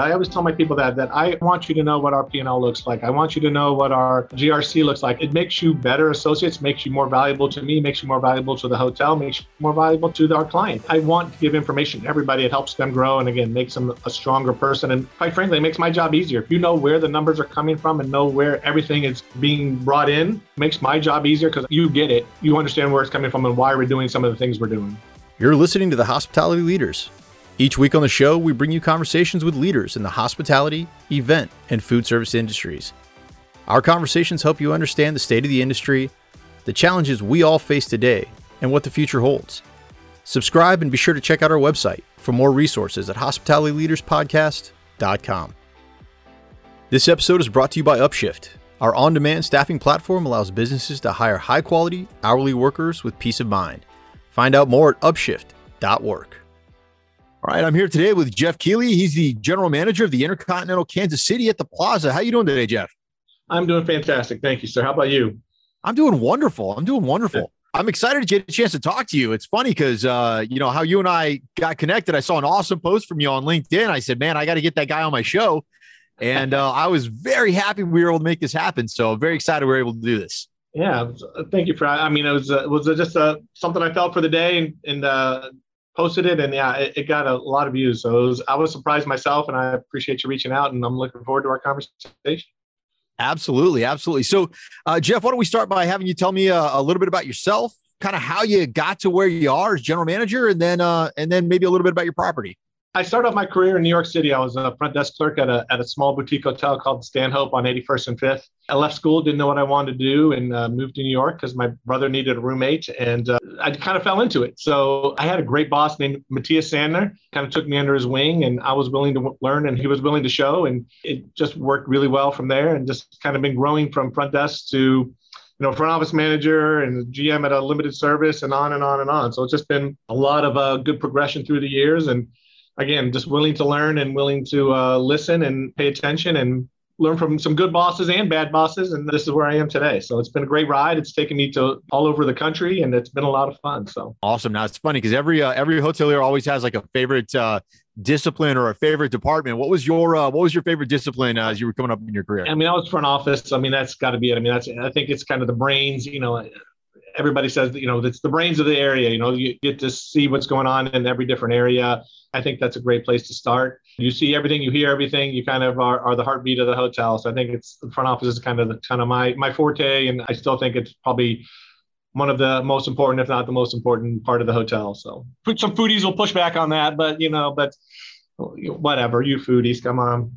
I always tell my people that that I want you to know what our P&L looks like. I want you to know what our GRC looks like. It makes you better associates, makes you more valuable to me, makes you more valuable to the hotel, makes you more valuable to our client. I want to give information to everybody. It helps them grow and again makes them a stronger person. And quite frankly, it makes my job easier. If you know where the numbers are coming from and know where everything is being brought in, makes my job easier because you get it. You understand where it's coming from and why we're doing some of the things we're doing. You're listening to the Hospitality Leaders. Each week on the show, we bring you conversations with leaders in the hospitality, event, and food service industries. Our conversations help you understand the state of the industry, the challenges we all face today, and what the future holds. Subscribe and be sure to check out our website for more resources at hospitalityleaderspodcast.com. This episode is brought to you by Upshift. Our on demand staffing platform allows businesses to hire high quality, hourly workers with peace of mind. Find out more at upshift.work. All right, I'm here today with Jeff Keeley. He's the general manager of the Intercontinental Kansas City at the Plaza. How you doing today, Jeff? I'm doing fantastic. Thank you, sir. How about you? I'm doing wonderful. I'm doing wonderful. I'm excited to get a chance to talk to you. It's funny because uh, you know how you and I got connected. I saw an awesome post from you on LinkedIn. I said, "Man, I got to get that guy on my show," and uh, I was very happy we were able to make this happen. So very excited we are able to do this. Yeah, thank you for. I mean, it was uh, it was just uh, something I felt for the day and, and uh, posted it, and yeah, it, it, got a lot of views. So was, I was surprised myself, and I appreciate you reaching out, and I'm looking forward to our conversation. Absolutely, absolutely. So, uh, Jeff, why don't we start by having you tell me a, uh, a, little bit about yourself, kind of how you got to where you are as general manager, and then uh, and then maybe a little bit about your property. I started off my career in New York City. I was a front desk clerk at a, at a small boutique hotel called Stanhope on 81st and 5th. I left school, didn't know what I wanted to do, and uh, moved to New York because my brother needed a roommate, and uh, I kind of fell into it. So I had a great boss named Matthias Sandner, kind of took me under his wing, and I was willing to learn, and he was willing to show, and it just worked really well from there, and just kind of been growing from front desk to you know, front office manager and GM at a limited service and on and on and on. So it's just been a lot of uh, good progression through the years. And again, just willing to learn and willing to uh, listen and pay attention and learn from some good bosses and bad bosses. And this is where I am today. So it's been a great ride. It's taken me to all over the country and it's been a lot of fun. So awesome. Now it's funny because every, uh, every hotelier always has like a favorite, uh, discipline or a favorite department. What was your, uh, what was your favorite discipline uh, as you were coming up in your career? I mean, I was front office. I mean, that's gotta be it. I mean, that's, I think it's kind of the brains, you know, everybody says that, you know, it's the brains of the area, you know, you get to see what's going on in every different area I think that's a great place to start. You see everything, you hear everything, you kind of are, are the heartbeat of the hotel. So I think it's the front office is kind of the kind of my my forte, and I still think it's probably one of the most important, if not the most important part of the hotel. So some foodies will push back on that, but you know, but whatever, you foodies, come on.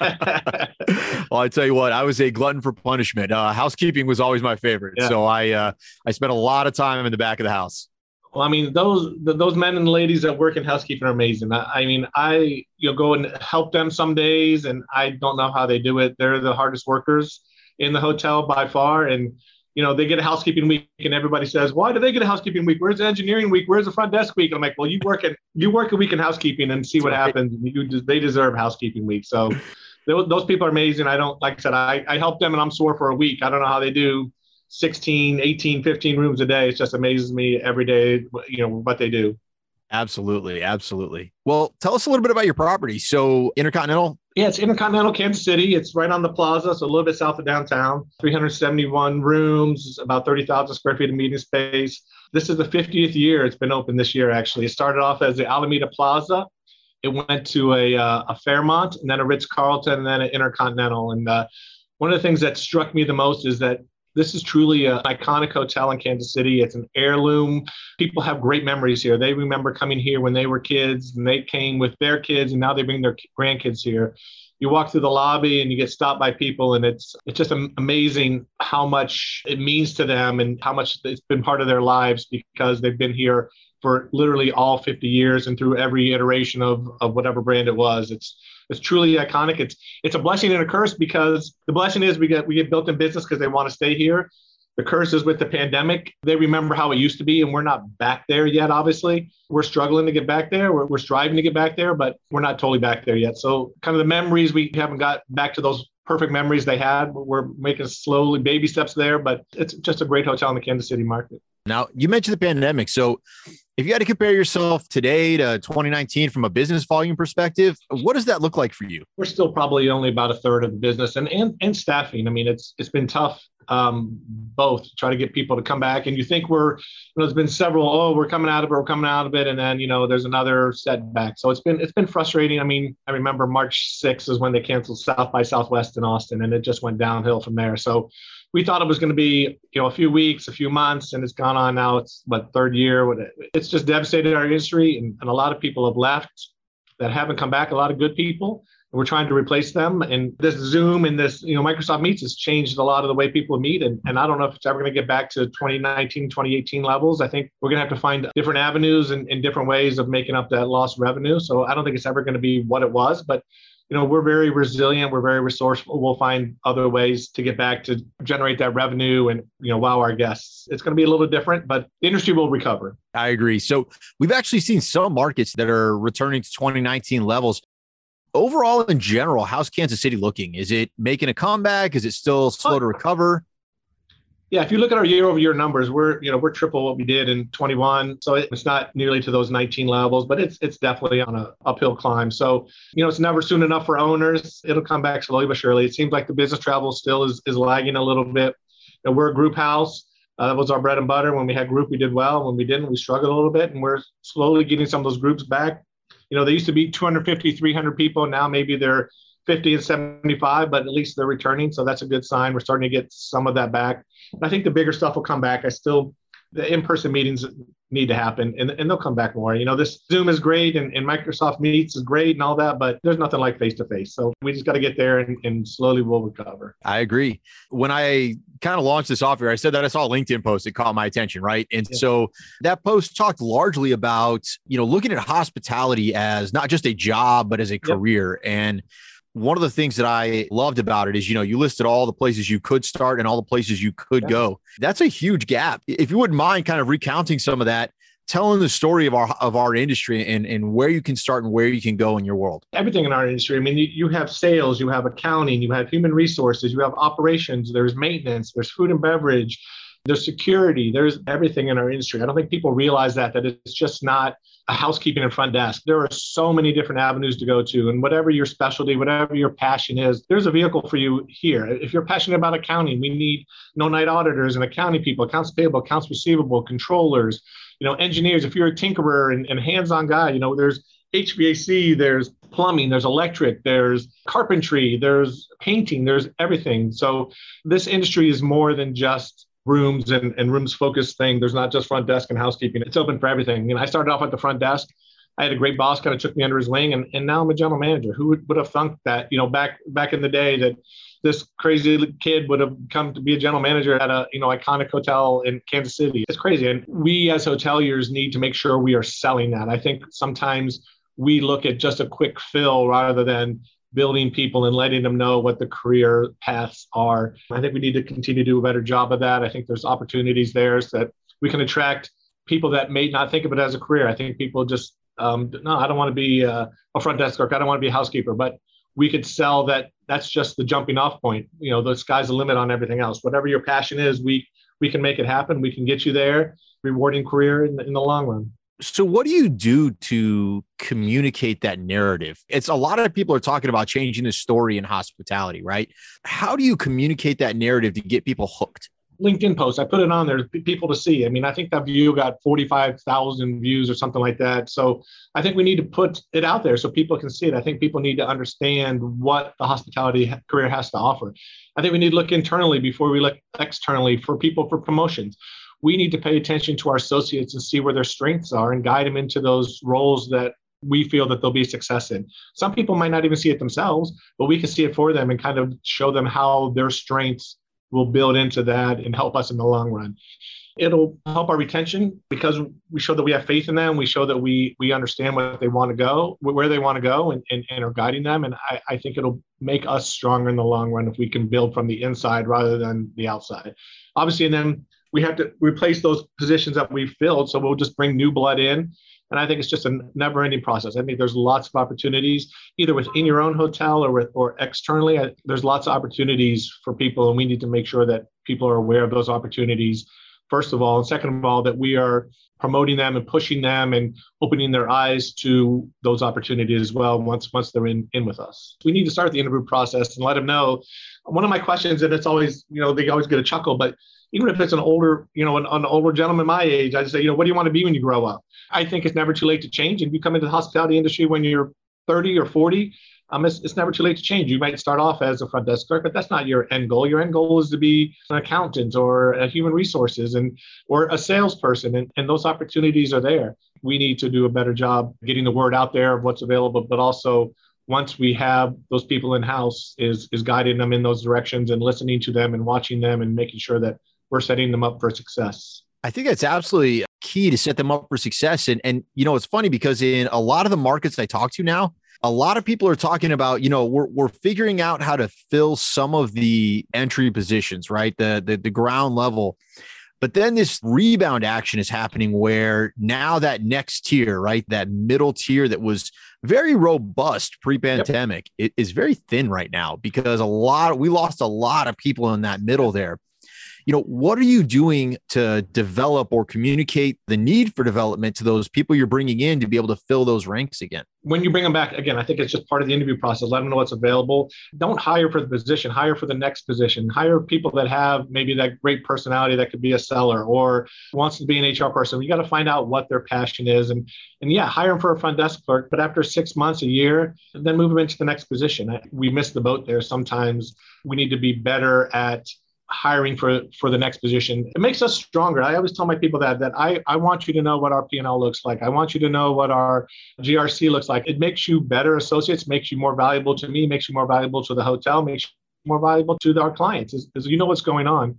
well, I tell you what, I was a glutton for punishment. Uh, housekeeping was always my favorite, yeah. so I uh, I spent a lot of time in the back of the house. Well, I mean, those those men and ladies that work in housekeeping are amazing. I, I mean, I you know go and help them some days, and I don't know how they do it. They're the hardest workers in the hotel by far, and you know they get a housekeeping week, and everybody says, "Why do they get a housekeeping week? Where's the engineering week? Where's the front desk week?" And I'm like, "Well, you work at you work a week in housekeeping and see what happens. You they deserve housekeeping week." So those people are amazing. I don't like I said, I, I help them, and I'm sore for a week. I don't know how they do 16, 18, 15 rooms a day. It just amazes me every day, you know, what they do. Absolutely. Absolutely. Well, tell us a little bit about your property. So, Intercontinental? Yeah, it's Intercontinental Kansas City. It's right on the plaza, so a little bit south of downtown. 371 rooms, about 30,000 square feet of meeting space. This is the 50th year it's been open this year, actually. It started off as the Alameda Plaza. It went to a, uh, a Fairmont and then a Ritz Carlton and then an Intercontinental. And uh, one of the things that struck me the most is that this is truly an iconic hotel in Kansas City. It's an heirloom. People have great memories here. They remember coming here when they were kids and they came with their kids and now they bring their grandkids here. You walk through the lobby and you get stopped by people and it's it's just amazing how much it means to them and how much it's been part of their lives because they've been here for literally all 50 years and through every iteration of, of whatever brand it was. It's it's truly iconic. It's it's a blessing and a curse because the blessing is we get we get built in business because they want to stay here. The curse is with the pandemic. They remember how it used to be, and we're not back there yet. Obviously, we're struggling to get back there. We're, we're striving to get back there, but we're not totally back there yet. So, kind of the memories we haven't got back to those perfect memories they had. We're making slowly baby steps there, but it's just a great hotel in the Kansas City market. Now, you mentioned the pandemic. So, If you had to compare yourself today to 2019 from a business volume perspective, what does that look like for you? We're still probably only about a third of the business and and, and staffing. I mean, it's it's been tough um, both try to get people to come back. And you think we're, you know, there's been several, oh, we're coming out of it, we're coming out of it, and then you know, there's another setback. So it's been it's been frustrating. I mean, I remember March 6th is when they canceled South by Southwest in Austin, and it just went downhill from there. So we thought it was going to be, you know, a few weeks, a few months, and it's gone on now. It's what third year. It's just devastated our industry, and, and a lot of people have left that haven't come back. A lot of good people And we're trying to replace them. And this Zoom and this, you know, Microsoft Meets has changed a lot of the way people meet. And, and I don't know if it's ever going to get back to 2019, 2018 levels. I think we're going to have to find different avenues and, and different ways of making up that lost revenue. So I don't think it's ever going to be what it was, but you know, we're very resilient. We're very resourceful. We'll find other ways to get back to generate that revenue and, you know, wow our guests. It's going to be a little bit different, but the industry will recover. I agree. So we've actually seen some markets that are returning to 2019 levels overall in general, how's Kansas City looking? Is it making a comeback? Is it still slow to recover? Yeah, if you look at our year-over-year numbers, we're you know we're triple what we did in 21. So it's not nearly to those 19 levels, but it's it's definitely on a uphill climb. So you know it's never soon enough for owners. It'll come back slowly but surely. It seems like the business travel still is is lagging a little bit. You know, we're a group house. Uh, that was our bread and butter. When we had group, we did well. When we didn't, we struggled a little bit. And we're slowly getting some of those groups back you know, they used to be 250, 300 people. Now maybe they're 50 and 75, but at least they're returning. So that's a good sign. We're starting to get some of that back. And I think the bigger stuff will come back. I still the in-person meetings need to happen and, and they'll come back more you know this zoom is great and, and microsoft meets is great and all that but there's nothing like face-to-face so we just got to get there and, and slowly we'll recover i agree when i kind of launched this off here i said that i saw a linkedin post that caught my attention right and yeah. so that post talked largely about you know looking at hospitality as not just a job but as a career and one of the things that I loved about it is, you know, you listed all the places you could start and all the places you could yeah. go. That's a huge gap. If you wouldn't mind kind of recounting some of that, telling the story of our of our industry and, and where you can start and where you can go in your world. Everything in our industry. I mean, you, you have sales, you have accounting, you have human resources, you have operations, there's maintenance, there's food and beverage, there's security, there's everything in our industry. I don't think people realize that that it's just not a housekeeping and front desk. There are so many different avenues to go to, and whatever your specialty, whatever your passion is, there's a vehicle for you here. If you're passionate about accounting, we need no night auditors and accounting people, accounts payable, accounts receivable, controllers, you know, engineers. If you're a tinkerer and, and hands-on guy, you know, there's HVAC, there's plumbing, there's electric, there's carpentry, there's painting, there's everything. So this industry is more than just rooms and, and rooms focused thing. There's not just front desk and housekeeping. It's open for everything. You know, I started off at the front desk. I had a great boss kind of took me under his wing and, and now I'm a general manager. Who would, would have thunk that, you know, back back in the day that this crazy kid would have come to be a general manager at a, you know, iconic hotel in Kansas City. It's crazy. And we as hoteliers need to make sure we are selling that. I think sometimes we look at just a quick fill rather than building people and letting them know what the career paths are. I think we need to continue to do a better job of that. I think there's opportunities there so that we can attract people that may not think of it as a career. I think people just, um, no, I don't want to be a, a front desk clerk. I don't want to be a housekeeper, but we could sell that. That's just the jumping off point. You know, the sky's the limit on everything else. Whatever your passion is, we, we can make it happen. We can get you there, rewarding career in in the long run. So, what do you do to communicate that narrative? It's a lot of people are talking about changing the story in hospitality, right? How do you communicate that narrative to get people hooked? LinkedIn post. I put it on there, for people to see. I mean, I think that view got 45,000 views or something like that. So I think we need to put it out there so people can see it. I think people need to understand what the hospitality career has to offer. I think we need to look internally before we look externally for people for promotions we need to pay attention to our associates and see where their strengths are and guide them into those roles that we feel that they'll be success in. Some people might not even see it themselves, but we can see it for them and kind of show them how their strengths will build into that and help us in the long run. It'll help our retention because we show that we have faith in them. We show that we we understand what they want to go, where they want to go, and, and, and are guiding them. And I, I think it'll make us stronger in the long run if we can build from the inside rather than the outside. Obviously, and then we have to replace those positions that we've filled. So we'll just bring new blood in. And I think it's just a never ending process. I think there's lots of opportunities either within your own hotel or with, or externally. I, there's lots of opportunities for people, and we need to make sure that people are aware of those opportunities first of all. And second of all, that we are promoting them and pushing them and opening their eyes to those opportunities as well once once they're in, in with us. We need to start the interview process and let them know. One of my questions, and it's always, you know, they always get a chuckle, but even if it's an older, you know, an, an older gentleman my age, I just say, you know, what do you want to be when you grow up? I think it's never too late to change. And you come into the hospitality industry when you're 30 or 40, um, it's, it's never too late to change. You might start off as a front desk clerk, but that's not your end goal. Your end goal is to be an accountant or a human resources and or a salesperson, and, and those opportunities are there. We need to do a better job getting the word out there of what's available, but also once we have those people in house, is is guiding them in those directions and listening to them and watching them and making sure that we're setting them up for success. I think that's absolutely key to set them up for success. And and you know, it's funny because in a lot of the markets I talk to now, a lot of people are talking about, you know, we're we're figuring out how to fill some of the entry positions, right? The the, the ground level. But then this rebound action is happening where now that next tier, right? That middle tier that was very robust pre-pandemic yep. is very thin right now because a lot we lost a lot of people in that middle there you know what are you doing to develop or communicate the need for development to those people you're bringing in to be able to fill those ranks again? When you bring them back again i think it's just part of the interview process. Let them know what's available. Don't hire for the position hire for the next position. Hire people that have maybe that great personality that could be a seller or wants to be an hr person. You got to find out what their passion is. And and yeah hire them for a front desk clerk but after six months a year then move them into the next position. We miss the boat there sometimes. We need to be better at hiring for for the next position it makes us stronger i always tell my people that that i i want you to know what our p&l looks like i want you to know what our grc looks like it makes you better associates makes you more valuable to me makes you more valuable to the hotel makes you more valuable to our clients is you know what's going on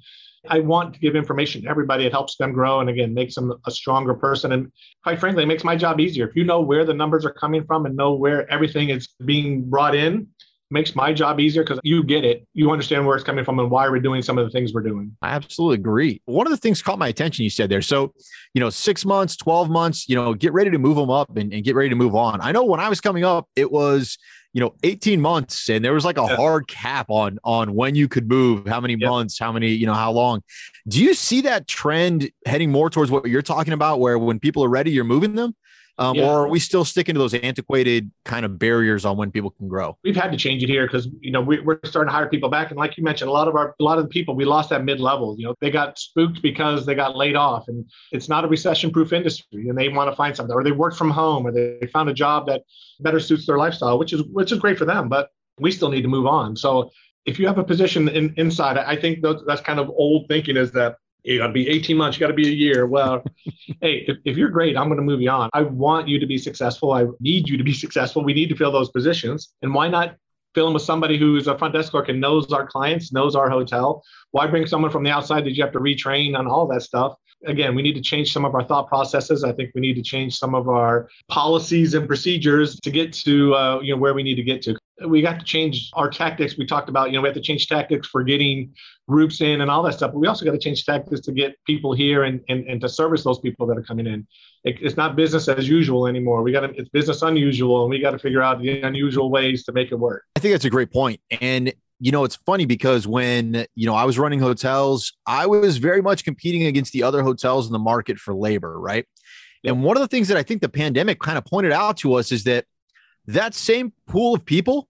I want to give information to everybody. It helps them grow and again makes them a stronger person. And quite frankly, it makes my job easier. If you know where the numbers are coming from and know where everything is being brought in, makes my job easier because you get it. You understand where it's coming from and why we're doing some of the things we're doing. I absolutely agree. One of the things caught my attention you said there. So, you know, six months, 12 months, you know, get ready to move them up and, and get ready to move on. I know when I was coming up, it was, you know, 18 months and there was like a yeah. hard cap on on when you could move, how many months, how many, you know, how long. Do you see that trend heading more towards what you're talking about where when people are ready, you're moving them? Um, yeah. Or are we still sticking to those antiquated kind of barriers on when people can grow? We've had to change it here because you know we, are starting to hire people back, and like you mentioned, a lot of our a lot of the people we lost at mid level. You know, they got spooked because they got laid off, and it's not a recession-proof industry, and they want to find something, or they work from home, or they found a job that better suits their lifestyle, which is which is great for them. But we still need to move on. So if you have a position in, inside, I think that's kind of old thinking is that you got to be 18 months, you got to be a year. Well, hey, if, if you're great, I'm going to move you on. I want you to be successful. I need you to be successful. We need to fill those positions. And why not fill them with somebody who's a front desk clerk and knows our clients, knows our hotel? Why bring someone from the outside that you have to retrain on all that stuff? Again, we need to change some of our thought processes. I think we need to change some of our policies and procedures to get to uh, you know where we need to get to we got to change our tactics. We talked about, you know, we have to change tactics for getting groups in and all that stuff. But we also got to change tactics to get people here and, and, and to service those people that are coming in. It, it's not business as usual anymore. We got to, it's business unusual, and we got to figure out the unusual ways to make it work. I think that's a great point. And you know, it's funny because when, you know, I was running hotels, I was very much competing against the other hotels in the market for labor, right? And one of the things that I think the pandemic kind of pointed out to us is that that same pool of people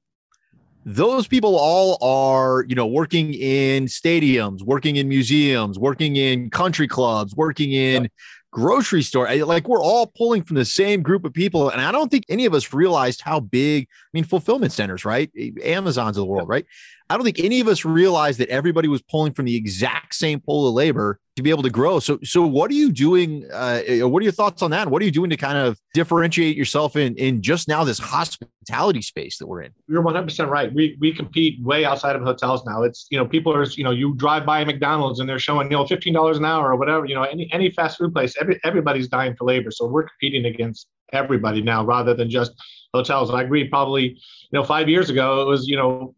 those people all are you know working in stadiums working in museums working in country clubs working in. Grocery store eh, like we're all pulling from the same group of people and i don't think any of us realized how big i mean fulfillment centers right? Eh, Amazons of the world right? I don't think any of us realized that everybody was pulling from the exact same pool of labor to be able to grow. So, so what are you doing? Uh, what are your thoughts on that? What are you doing to kind of differentiate yourself in in just now this hospitality space that we're in? You're 100 percent right. We we compete way outside of hotels now. It's you know people are you know you drive by McDonald's and they're showing you know 15 dollars an hour or whatever. You know any any fast food place. Every everybody's dying for labor. So we're competing against everybody now rather than just hotels. I agree. Probably you know five years ago it was you know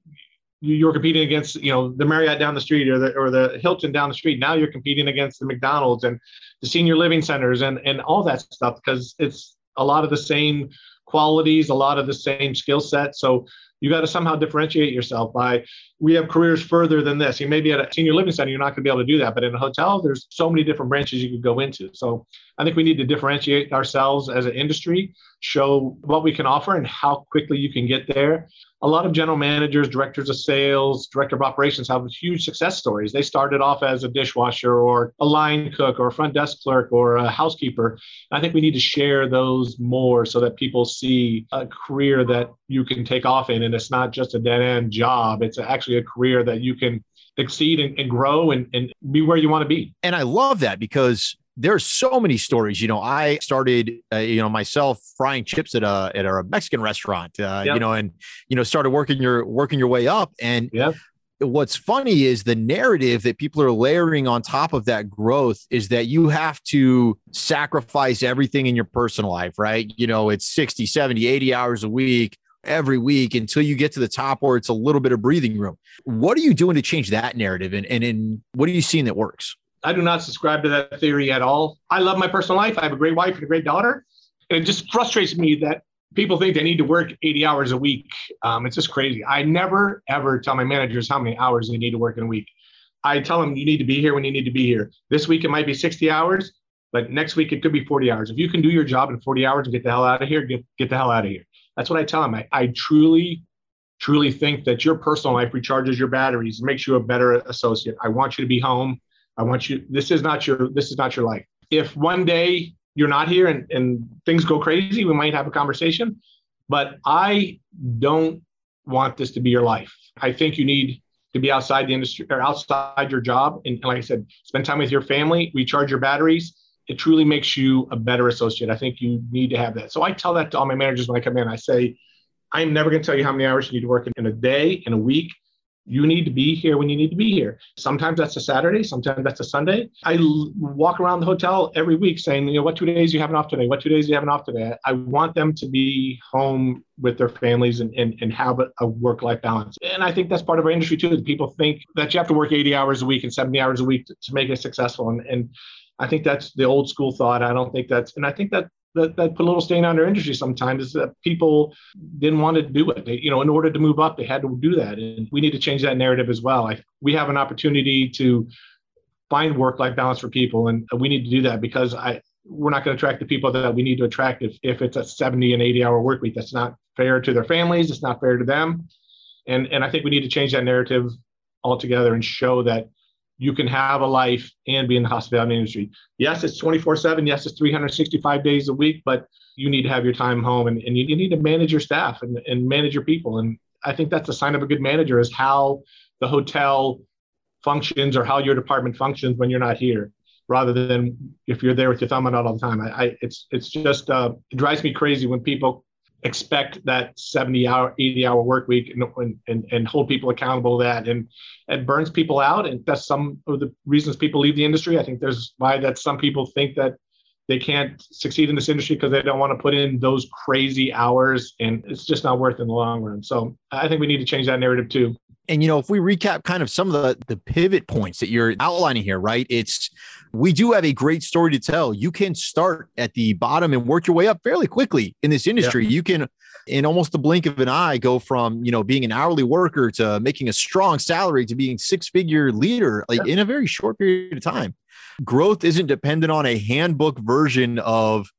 you're competing against you know the Marriott down the street or the or the Hilton down the street. Now you're competing against the McDonald's and the senior living centers and and all that stuff because it's a lot of the same qualities, a lot of the same skill set. So you got to somehow differentiate yourself by we have careers further than this. You may be at a senior living center, you're not going to be able to do that. But in a hotel, there's so many different branches you could go into. So I think we need to differentiate ourselves as an industry, show what we can offer and how quickly you can get there a lot of general managers, directors of sales, director of operations have huge success stories. They started off as a dishwasher or a line cook or a front desk clerk or a housekeeper. I think we need to share those more so that people see a career that you can take off in and it's not just a dead end job. It's actually a career that you can exceed and, and grow and, and be where you want to be. And I love that because there's so many stories. You know, I started, uh, you know, myself frying chips at a at a Mexican restaurant. Uh, yep. You know, and you know, started working your working your way up. And yep. what's funny is the narrative that people are layering on top of that growth is that you have to sacrifice everything in your personal life, right? You know, it's 60, 70, 80 hours a week every week until you get to the top where it's a little bit of breathing room. What are you doing to change that narrative? And, and in what are you seeing that works? I do not subscribe to that theory at all. I love my personal life. I have a great wife and a great daughter. And it just frustrates me that people think they need to work 80 hours a week. Um, it's just crazy. I never, ever tell my managers how many hours they need to work in a week. I tell them you need to be here when you need to be here. This week it might be 60 hours, but next week it could be 40 hours. If you can do your job in 40 hours and get the hell out of here, get, get the hell out of here. That's what I tell them. I, I truly, truly think that your personal life recharges your batteries, makes you a better associate. I want you to be home. I want you. This is not your. This is not your life. If one day you're not here and, and things go crazy, we might have a conversation. But I don't want this to be your life. I think you need to be outside the industry or outside your job. And, and like I said, spend time with your family, recharge your batteries. It truly makes you a better associate. I think you need to have that. So I tell that to all my managers when I come in. I say, I'm never going to tell you how many hours you need to work in, in a day, in a week you need to be here when you need to be here. Sometimes that's a Saturday, sometimes that's a Sunday. I l- walk around the hotel every week saying, you know, what two days you have an off today? What two days you have an off today? I want them to be home with their families and, and, and have a, a work life balance. And I think that's part of our industry too. That people think that you have to work 80 hours a week and 70 hours a week to, to make it successful. And, and I think that's the old school thought. I don't think that's, and I think that that, that put a little stain on our industry sometimes is that people didn't want to do it. They, you know, in order to move up, they had to do that. And we need to change that narrative as well. I, we have an opportunity to find work-life balance for people. And we need to do that because I, we're not going to attract the people that we need to attract if, if it's a 70 and 80 hour work week. That's not fair to their families. It's not fair to them. And, and I think we need to change that narrative altogether and show that you can have a life and be in the hospitality industry. Yes, it's 24 7. Yes, it's 365 days a week, but you need to have your time home and, and you, you need to manage your staff and, and manage your people. And I think that's a sign of a good manager is how the hotel functions or how your department functions when you're not here rather than if you're there with your thumb on out all the time. I, I it's it's just uh, it drives me crazy when people expect that 70 hour 80 hour work week and, and, and hold people accountable to that. And it burns people out. And that's some of the reasons people leave the industry. I think there's why that some people think that they can't succeed in this industry because they don't want to put in those crazy hours and it's just not worth it in the long run so i think we need to change that narrative too and you know if we recap kind of some of the the pivot points that you're outlining here right it's we do have a great story to tell. You can start at the bottom and work your way up fairly quickly in this industry. Yeah. You can, in almost the blink of an eye, go from you know being an hourly worker to making a strong salary to being six figure leader like yeah. in a very short period of time. Growth isn't dependent on a handbook version of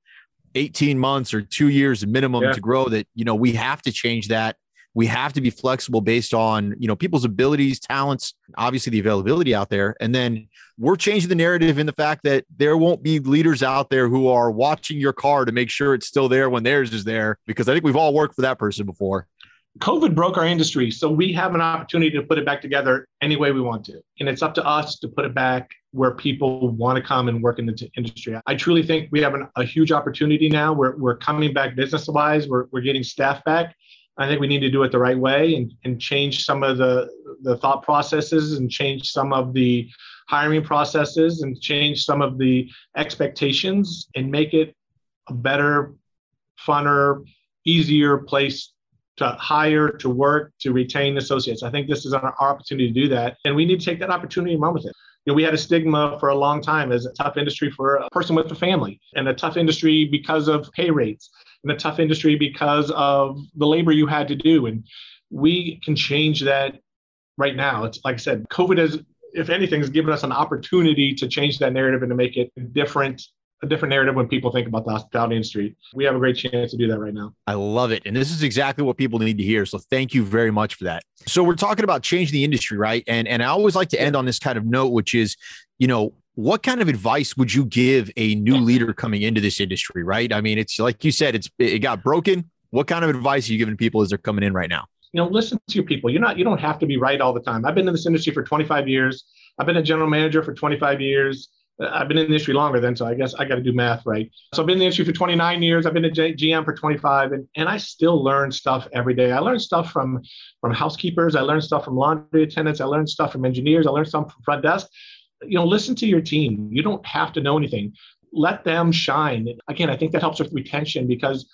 18 months or two years minimum yeah. to grow. That you know we have to change that we have to be flexible based on you know people's abilities talents obviously the availability out there and then we're changing the narrative in the fact that there won't be leaders out there who are watching your car to make sure it's still there when theirs is there because i think we've all worked for that person before covid broke our industry so we have an opportunity to put it back together any way we want to and it's up to us to put it back where people want to come and work in the industry. I truly think we have an, a huge opportunity now. We're, we're coming back business wise. We're, we're getting staff back. I think we need to do it the right way and, and change some of the, the thought processes and change some of the hiring processes and change some of the expectations and make it a better, funner, easier place to hire, to work, to retain associates. I think this is our opportunity to do that. And we need to take that opportunity and run with it. You know, we had a stigma for a long time as a tough industry for a person with a family and a tough industry because of pay rates and a tough industry because of the labor you had to do. And we can change that right now. It's like I said, COVID has, if anything, has given us an opportunity to change that narrative and to make it different a different narrative when people think about the hospitality industry. We have a great chance to do that right now. I love it. And this is exactly what people need to hear. So thank you very much for that. So we're talking about changing the industry, right? And and I always like to end on this kind of note, which is, you know, what kind of advice would you give a new leader coming into this industry, right? I mean, it's like you said, it's it got broken. What kind of advice are you giving people as they're coming in right now? You know, listen to your people. You're not you don't have to be right all the time. I've been in this industry for 25 years. I've been a general manager for 25 years. I've been in the industry longer than, so I guess I got to do math right. So I've been in the industry for 29 years. I've been a GM for 25, and, and I still learn stuff every day. I learn stuff from from housekeepers. I learn stuff from laundry attendants. I learn stuff from engineers. I learn stuff from front desk. You know, listen to your team. You don't have to know anything. Let them shine. Again, I think that helps with retention because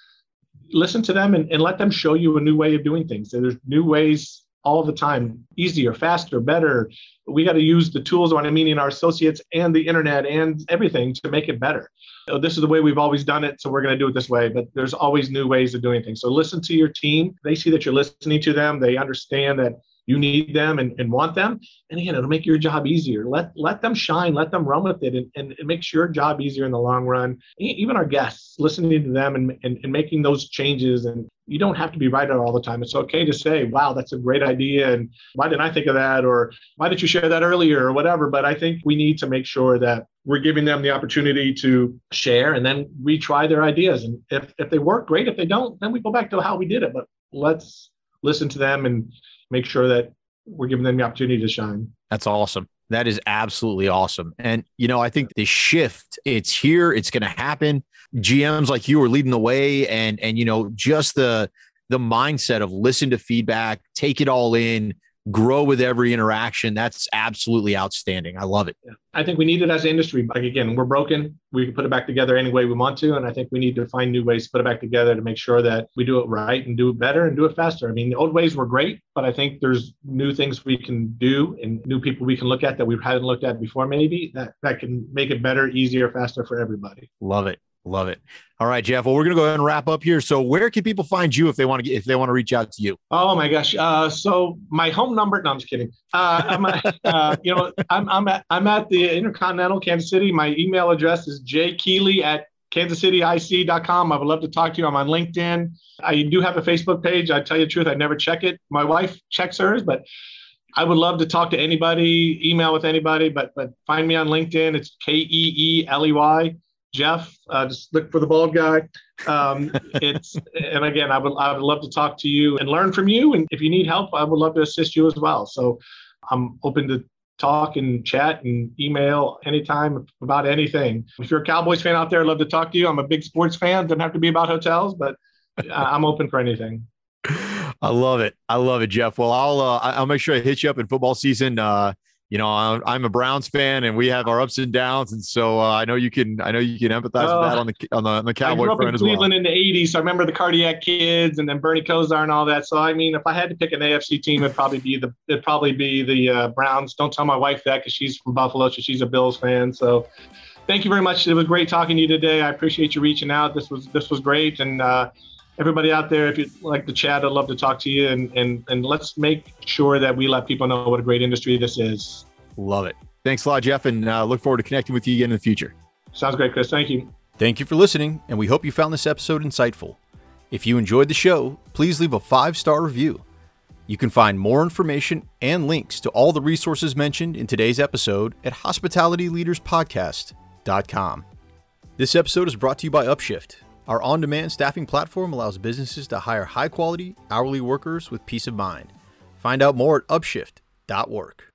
listen to them and, and let them show you a new way of doing things. There's new ways all the time easier faster better. We got to use the tools on meaning our associates and the internet and everything to make it better. So this is the way we've always done it so we're going to do it this way but there's always new ways of doing things. So listen to your team. They see that you're listening to them. They understand that you need them and, and want them. And again it'll make your job easier. Let let them shine let them run with it and, and it makes your job easier in the long run. Even our guests listening to them and, and, and making those changes and you don't have to be right all the time. It's okay to say wow that's a great idea and why didn't i think of that? or why didn't you share that earlier? or whatever. But i think we need to make sure that we're giving them the opportunity to share and then we try their ideas. And if, if they work great. If they don't then we go back to how we did it. But let's listen to them and make sure that we're giving them the opportunity to shine. That's awesome. That is absolutely awesome. And, you know, I think the shift, it's here, it's going to happen. GMs like you are leading the way and, and, you know, just the, the mindset of listen to feedback, take it all in, grow with every interaction. That's absolutely outstanding. I love it. I think we need it as an industry. Like again, we're broken. We can put it back together any way we want to. And I think we need to find new ways to put it back together to make sure that we do it right and do it better and do it faster. I mean, the old ways were great, but I think there's new things we can do and new people we can look at that we hadn't looked at before, maybe that, that can make it better, easier, faster for everybody. Love it. Love it. All right, Jeff. Well, we're gonna go ahead and wrap up here. So, where can people find you if they want to get if they want to reach out to you? Oh my gosh. Uh, so my home number. No, I'm just kidding. Uh, I'm, uh, you know, I'm I'm at I'm at the Intercontinental Kansas City. My email address is jkeeley at kansascityic.com. I would love to talk to you. I'm on LinkedIn. I do have a Facebook page. I tell you the truth, I never check it. My wife checks hers, but I would love to talk to anybody, email with anybody, but but find me on LinkedIn. It's K E E L E Y. Jeff, uh, just look for the bald guy. Um, it's and again, I would I would love to talk to you and learn from you. And if you need help, I would love to assist you as well. So I'm open to talk and chat and email anytime about anything. If you're a Cowboys fan out there, I'd love to talk to you. I'm a big sports fan. Doesn't have to be about hotels, but I'm open for anything. I love it. I love it, Jeff. Well, I'll uh, I'll make sure I hit you up in football season. Uh, you know, I'm a Browns fan, and we have our ups and downs, and so uh, I know you can, I know you can empathize uh, with that on the on the, on the Cowboy I grew up in Cleveland well. in the '80s, so I remember the Cardiac Kids, and then Bernie Kosar and all that. So I mean, if I had to pick an AFC team, it'd probably be the it'd probably be the uh, Browns. Don't tell my wife that because she's from Buffalo, so she's a Bills fan. So thank you very much. It was great talking to you today. I appreciate you reaching out. This was this was great, and uh, everybody out there, if you'd like to chat, I'd love to talk to you. And, and, and let's make sure that we let people know what a great industry this is. Love it. Thanks a lot, Jeff, and uh, look forward to connecting with you again in the future. Sounds great, Chris. Thank you. Thank you for listening, and we hope you found this episode insightful. If you enjoyed the show, please leave a five star review. You can find more information and links to all the resources mentioned in today's episode at hospitalityleaderspodcast.com. This episode is brought to you by Upshift. Our on demand staffing platform allows businesses to hire high quality, hourly workers with peace of mind. Find out more at upshift.work.